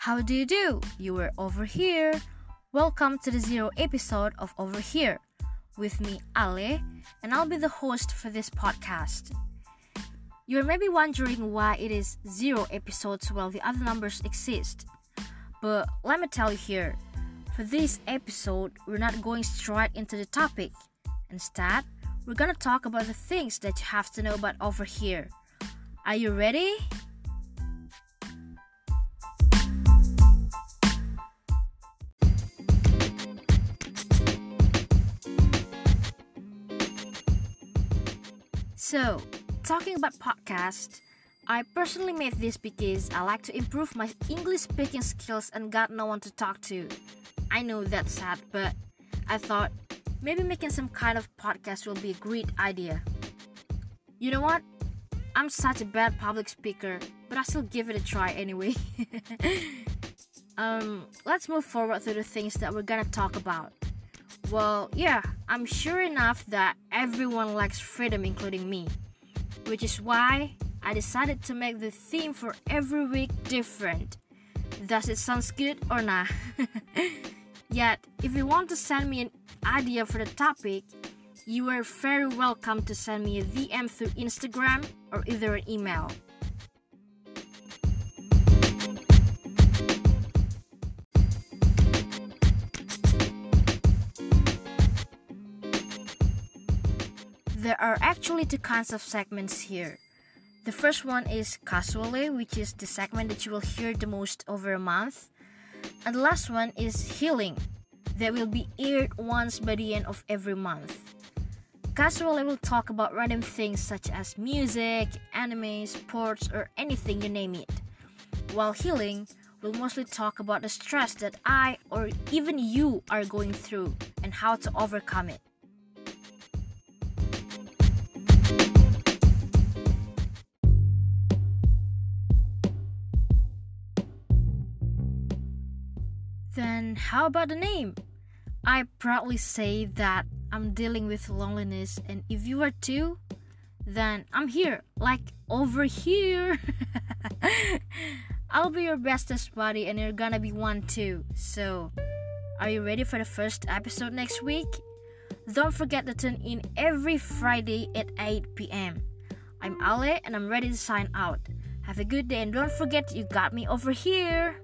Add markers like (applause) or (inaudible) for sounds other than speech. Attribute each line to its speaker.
Speaker 1: How do you do? You were over here. Welcome to the zero episode of Over Here with me, Ale, and I'll be the host for this podcast. You're maybe wondering why it is zero episodes while the other numbers exist. But let me tell you here for this episode, we're not going straight into the topic. Instead, we're gonna talk about the things that you have to know about over here. Are you ready? So, talking about podcast, I personally made this because I like to improve my English speaking skills and got no one to talk to. I know that's sad, but I thought maybe making some kind of podcast will be a great idea. You know what? I'm such a bad public speaker, but I still give it a try anyway. (laughs) um, let's move forward to the things that we're gonna talk about. Well, yeah, I'm sure enough that everyone likes freedom, including me, which is why I decided to make the theme for every week different. Does it sound good or not? (laughs) Yet, if you want to send me an idea for the topic, you are very welcome to send me a DM through Instagram or either an email. There are actually two kinds of segments here. The first one is casually, which is the segment that you will hear the most over a month. And the last one is healing, that will be aired once by the end of every month. Casually will talk about random things such as music, anime, sports, or anything you name it. While healing will mostly talk about the stress that I or even you are going through and how to overcome it. Then, how about the name? I proudly say that I'm dealing with loneliness, and if you are too, then I'm here, like over here. (laughs) I'll be your bestest buddy, and you're gonna be one too. So, are you ready for the first episode next week? Don't forget to tune in every Friday at 8 pm. I'm Ale, and I'm ready to sign out. Have a good day, and don't forget you got me over here.